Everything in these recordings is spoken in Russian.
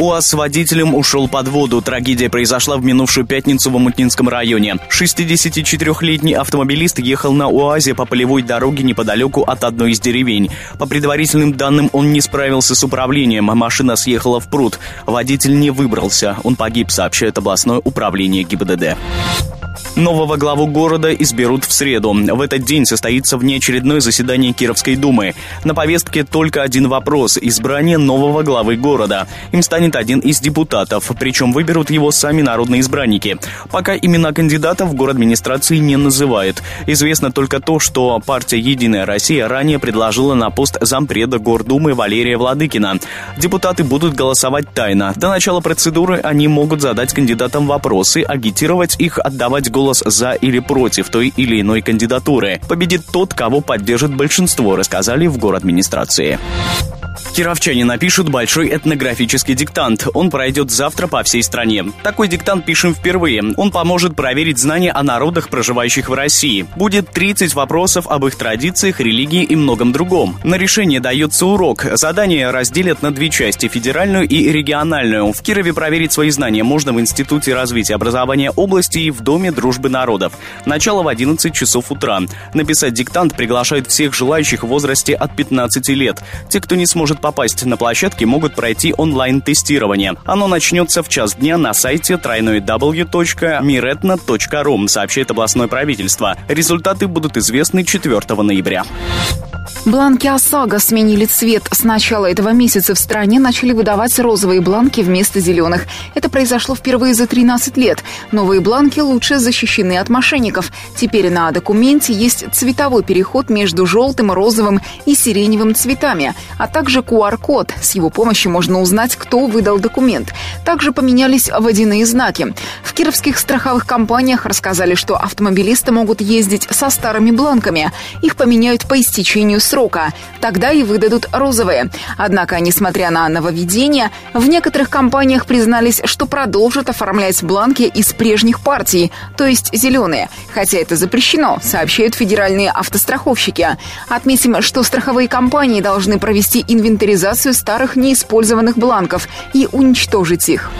УАЗ с водителем ушел под воду. Трагедия произошла в минувшую пятницу в Амутнинском районе. 64-летний автомобилист ехал на УАЗе по полевой дороге неподалеку от одной из деревень. По предварительным данным, он не справился с управлением. Машина съехала в пруд. Водитель не выбрался. Он погиб, сообщает областное управление ГИБДД. Нового главу города изберут в среду. В этот день состоится внеочередное заседание Кировской думы. На повестке только один вопрос – избрание нового главы города. Им станет один из депутатов, причем выберут его сами народные избранники. Пока имена кандидатов город администрации не называет. Известно только то, что партия «Единая Россия» ранее предложила на пост зампреда Гордумы Валерия Владыкина. Депутаты будут голосовать тайно. До начала процедуры они могут задать кандидатам вопросы, агитировать их, отдавать голос за или против той или иной кандидатуры. Победит тот, кого поддержит большинство, рассказали в город администрации. Кировчане напишут большой этнографический диктант. Он пройдет завтра по всей стране. Такой диктант пишем впервые. Он поможет проверить знания о народах, проживающих в России. Будет 30 вопросов об их традициях, религии и многом другом. На решение дается урок. Задание разделят на две части – федеральную и региональную. В Кирове проверить свои знания можно в Институте развития образования области и в Доме дружбы народов. Начало в 11 часов утра. Написать диктант приглашают всех желающих в возрасте от 15 лет. Те, кто не сможет попасть на площадки, могут пройти онлайн-тестирование. Оно начнется в час дня на сайте www.miretna.ru, сообщает областное правительство. Результаты будут известны 4 ноября. Бланки ОСАГО сменили цвет. С начала этого месяца в стране начали выдавать розовые бланки вместо зеленых. Это произошло впервые за 13 лет. Новые бланки лучше защищены от мошенников. Теперь на документе есть цветовой переход между желтым, розовым и сиреневым цветами, а также QR-код. С его помощью можно узнать, кто выдал документ. Также поменялись водяные знаки. В кировских страховых компаниях рассказали, что автомобилисты могут ездить со старыми бланками. Их поменяют по истечению срока. Тогда и выдадут розовые. Однако, несмотря на нововведение, в некоторых компаниях признались, что продолжат оформлять бланки из прежних партий, то есть зеленые. Хотя это запрещено, сообщают федеральные автостраховщики. Отметим, что страховые компании должны провести инвентаризацию старых неиспользованных бланков и уничтожить их.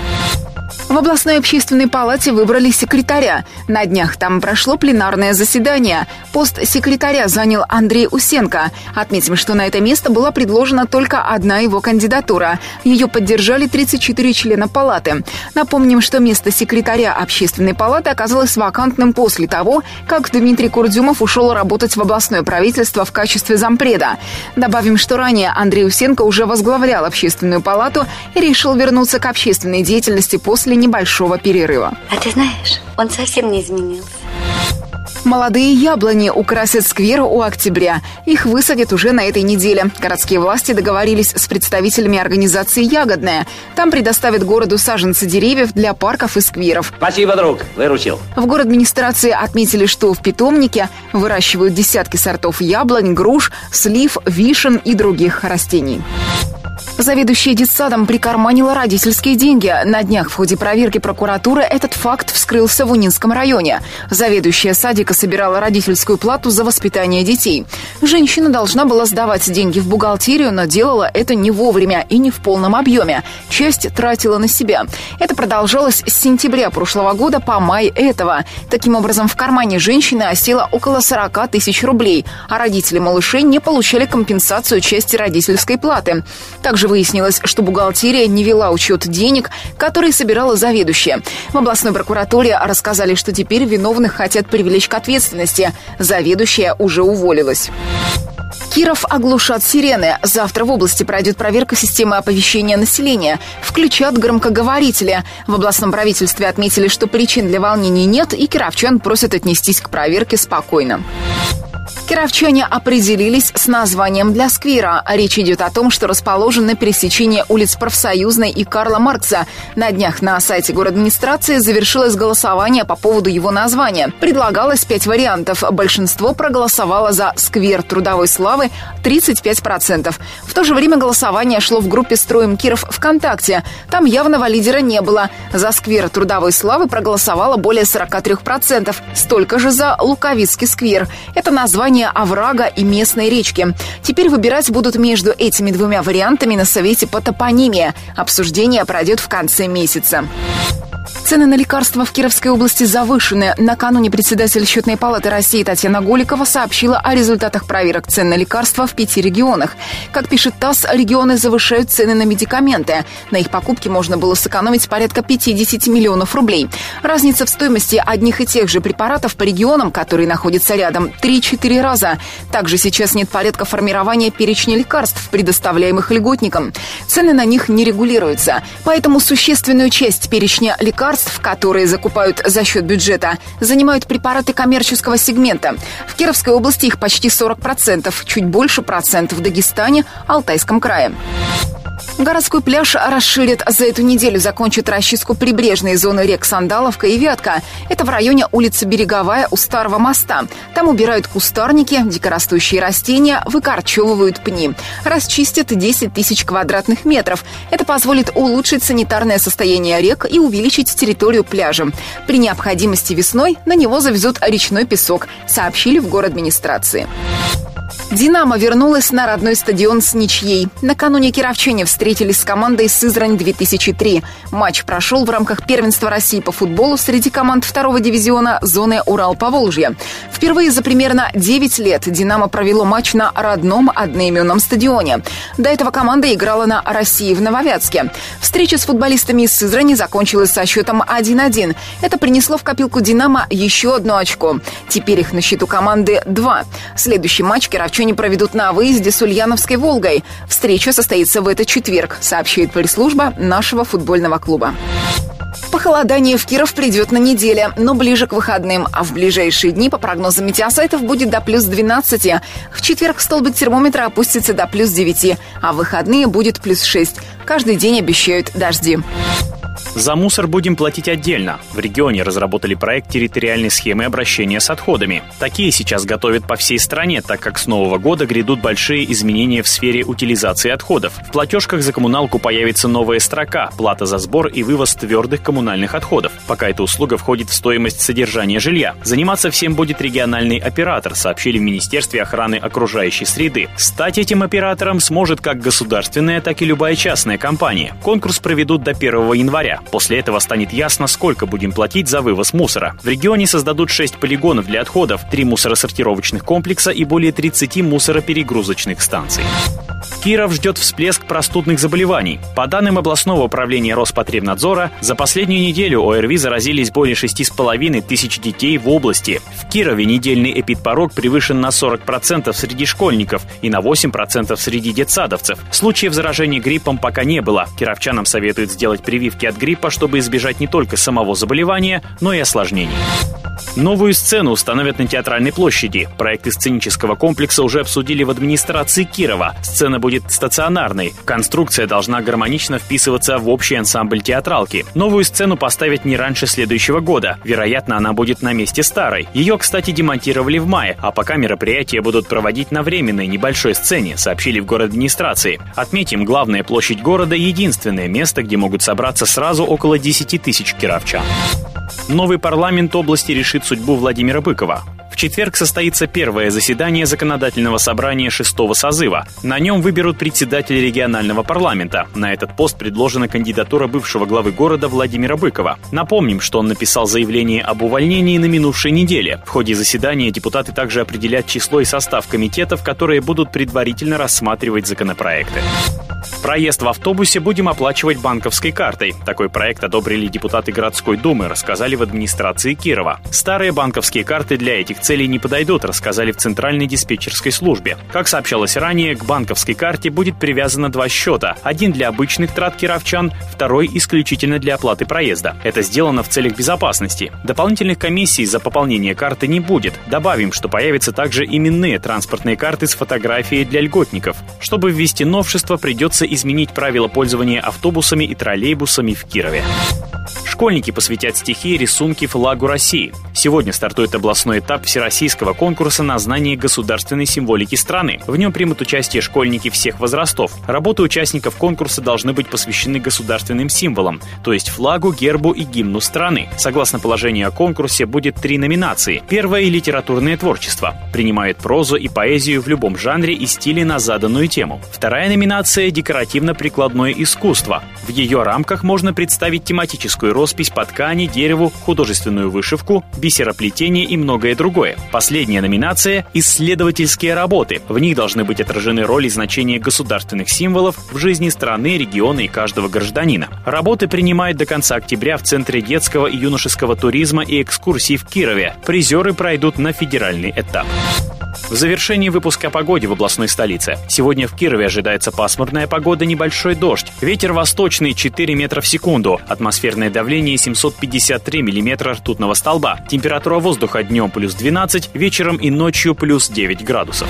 В областной общественной палате выбрали секретаря. На днях там прошло пленарное заседание. Пост секретаря занял Андрей Усенко. Отметим, что на это место была предложена только одна его кандидатура. Ее поддержали 34 члена палаты. Напомним, что место секретаря общественной палаты оказалось вакантным после того, как Дмитрий Курдюмов ушел работать в областное правительство в качестве зампреда. Добавим, что ранее Андрей Усенко уже возглавлял общественную палату и решил вернуться к общественной деятельности после небольшого перерыва. А ты знаешь, он совсем не изменился. Молодые яблони украсят сквер у октября. Их высадят уже на этой неделе. Городские власти договорились с представителями организации «Ягодная». Там предоставят городу саженцы деревьев для парков и скверов. Спасибо, друг, выручил. В город администрации отметили, что в питомнике выращивают десятки сортов яблонь, груш, слив, вишен и других растений. Заведующая детсадом прикарманила родительские деньги. На днях в ходе проверки прокуратуры этот факт вскрылся в Унинском районе. Заведующая садика собирала родительскую плату за воспитание детей. Женщина должна была сдавать деньги в бухгалтерию, но делала это не вовремя и не в полном объеме. Часть тратила на себя. Это продолжалось с сентября прошлого года по май этого. Таким образом, в кармане женщины осело около 40 тысяч рублей, а родители малышей не получали компенсацию части родительской платы. Также выяснилось, что бухгалтерия не вела учет денег, которые собирала заведующая. В областной прокуратуре рассказали, что теперь виновных хотят привлечь к ответственности. Заведующая уже уволилась. Киров оглушат сирены. Завтра в области пройдет проверка системы оповещения населения. Включат громкоговорители. В областном правительстве отметили, что причин для волнений нет, и кировчан просят отнестись к проверке спокойно. Кировчане определились с названием для сквера. Речь идет о том, что расположен на пересечении улиц Профсоюзной и Карла Маркса. На днях на сайте администрации завершилось голосование по поводу его названия. Предлагалось пять вариантов. Большинство проголосовало за сквер трудовой славы 35%. В то же время голосование шло в группе «Строим Киров» ВКонтакте. Там явного лидера не было. За сквер трудовой славы проголосовало более 43%. Столько же за Луковицкий сквер. Это название название оврага и местной речки. Теперь выбирать будут между этими двумя вариантами на совете по топонимии. Обсуждение пройдет в конце месяца. Цены на лекарства в Кировской области завышены. Накануне председатель Счетной палаты России Татьяна Голикова сообщила о результатах проверок цен на лекарства в пяти регионах. Как пишет ТАСС, регионы завышают цены на медикаменты. На их покупки можно было сэкономить порядка 50 миллионов рублей. Разница в стоимости одних и тех же препаратов по регионам, которые находятся рядом, 3-4 раза. Также сейчас нет порядка формирования перечня лекарств, предоставляемых льготникам. Цены на них не регулируются. Поэтому существенную часть перечня лекарств, которые закупают за счет бюджета, занимают препараты коммерческого сегмента. В Кировской области их почти 40%, чуть больше процентов в Дагестане, Алтайском крае. Городской пляж расширят за эту неделю, закончат расчистку прибрежной зоны рек Сандаловка и Вятка. Это в районе улицы Береговая у Старого моста. Там убирают кустарники, дикорастущие растения, выкорчевывают пни. Расчистят 10 тысяч квадратных метров. Это позволит улучшить санитарное состояние рек и увеличить территорию пляжа. При необходимости весной на него завезут речной песок, сообщили в город администрации. «Динамо» вернулась на родной стадион с ничьей. Накануне кировчане встретились с командой «Сызрань-2003». Матч прошел в рамках первенства России по футболу среди команд второго дивизиона зоны Урал-Поволжье. Впервые за примерно 9 лет «Динамо» провело матч на родном одноименном стадионе. До этого команда играла на России в Нововятске. Встреча с футболистами из Сызрани закончилась со счетом 1-1. Это принесло в копилку «Динамо» еще одно очко. Теперь их на счету команды 2. Следующий матч кировчане проведут на выезде с Ульяновской «Волгой». Встреча состоится в этот четверг, сообщает пресс-служба нашего футбольного клуба. Похолодание в Киров придет на неделе, но ближе к выходным. А в ближайшие дни, по прогнозам метеосайтов, будет до плюс 12. В четверг столбик термометра опустится до плюс 9, а в выходные будет плюс 6. Каждый день обещают дожди. За мусор будем платить отдельно. В регионе разработали проект территориальной схемы обращения с отходами. Такие сейчас готовят по всей стране, так как с нового года грядут большие изменения в сфере утилизации отходов. В платежках за коммуналку появится новая строка – плата за сбор и вывоз твердых коммунальных отходов. Пока эта услуга входит в стоимость содержания жилья. Заниматься всем будет региональный оператор, сообщили в Министерстве охраны окружающей среды. Стать этим оператором сможет как государственная, так и любая частная компания. Конкурс проведут до 1 января. После этого станет ясно, сколько будем платить за вывоз мусора. В регионе создадут 6 полигонов для отходов, 3 мусоросортировочных комплекса и более 30 мусороперегрузочных станций. Киров ждет всплеск простудных заболеваний. По данным областного управления Роспотребнадзора, за последнюю неделю ОРВИ заразились более 6,5 тысяч детей в области. В Кирове недельный эпидпорог превышен на 40% среди школьников и на 8% среди детсадовцев. Случаев заражения гриппом пока не было. Кировчанам советуют сделать прививки от гриппа, чтобы избежать не только самого заболевания, но и осложнений. Новую сцену установят на Театральной площади. Проект сценического комплекса уже обсудили в администрации Кирова. Сцена будет стационарной. Конструкция должна гармонично вписываться в общий ансамбль театралки. Новую сцену поставят не раньше следующего года. Вероятно, она будет на месте старой. Ее, кстати, демонтировали в мае, а пока мероприятия будут проводить на временной небольшой сцене, сообщили в город администрации. Отметим, главная площадь города – единственное место, где могут собраться сразу около 10 тысяч кировчан. Новый парламент области решит судьбу Владимира Быкова. Четверг состоится первое заседание законодательного собрания шестого созыва. На нем выберут председателя регионального парламента. На этот пост предложена кандидатура бывшего главы города Владимира Быкова. Напомним, что он написал заявление об увольнении на минувшей неделе. В ходе заседания депутаты также определят число и состав комитетов, которые будут предварительно рассматривать законопроекты. Проезд в автобусе будем оплачивать банковской картой. Такой проект одобрили депутаты городской думы, рассказали в администрации Кирова. Старые банковские карты для этих целей целей не подойдут, рассказали в Центральной диспетчерской службе. Как сообщалось ранее, к банковской карте будет привязано два счета. Один для обычных трат кировчан, второй исключительно для оплаты проезда. Это сделано в целях безопасности. Дополнительных комиссий за пополнение карты не будет. Добавим, что появятся также именные транспортные карты с фотографией для льготников. Чтобы ввести новшество, придется изменить правила пользования автобусами и троллейбусами в Кирове. Школьники посвятят стихи и рисунки флагу России. Сегодня стартует областной этап всероссийского конкурса на знание государственной символики страны. В нем примут участие школьники всех возрастов. Работы участников конкурса должны быть посвящены государственным символам, то есть флагу, гербу и гимну страны. Согласно положению о конкурсе, будет три номинации. Первая – литературное творчество. Принимает прозу и поэзию в любом жанре и стиле на заданную тему. Вторая номинация – декоративно-прикладное искусство. В ее рамках можно представить тематическую роспись по ткани, дереву, художественную вышивку, бисероплетение и многое другое. Последняя номинация – исследовательские работы. В них должны быть отражены роли и значения государственных символов в жизни страны, региона и каждого гражданина. Работы принимают до конца октября в Центре детского и юношеского туризма и экскурсий в Кирове. Призеры пройдут на федеральный этап. В завершении выпуска о погоде в областной столице. Сегодня в Кирове ожидается пасмурная погода, небольшой дождь. Ветер восточный 4 метра в секунду. Атмосферное давление 753 миллиметра ртутного столба. Температура воздуха днем плюс 12, вечером и ночью плюс 9 градусов.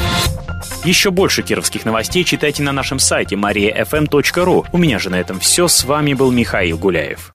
Еще больше кировских новостей читайте на нашем сайте mariafm.ru. У меня же на этом все. С вами был Михаил Гуляев.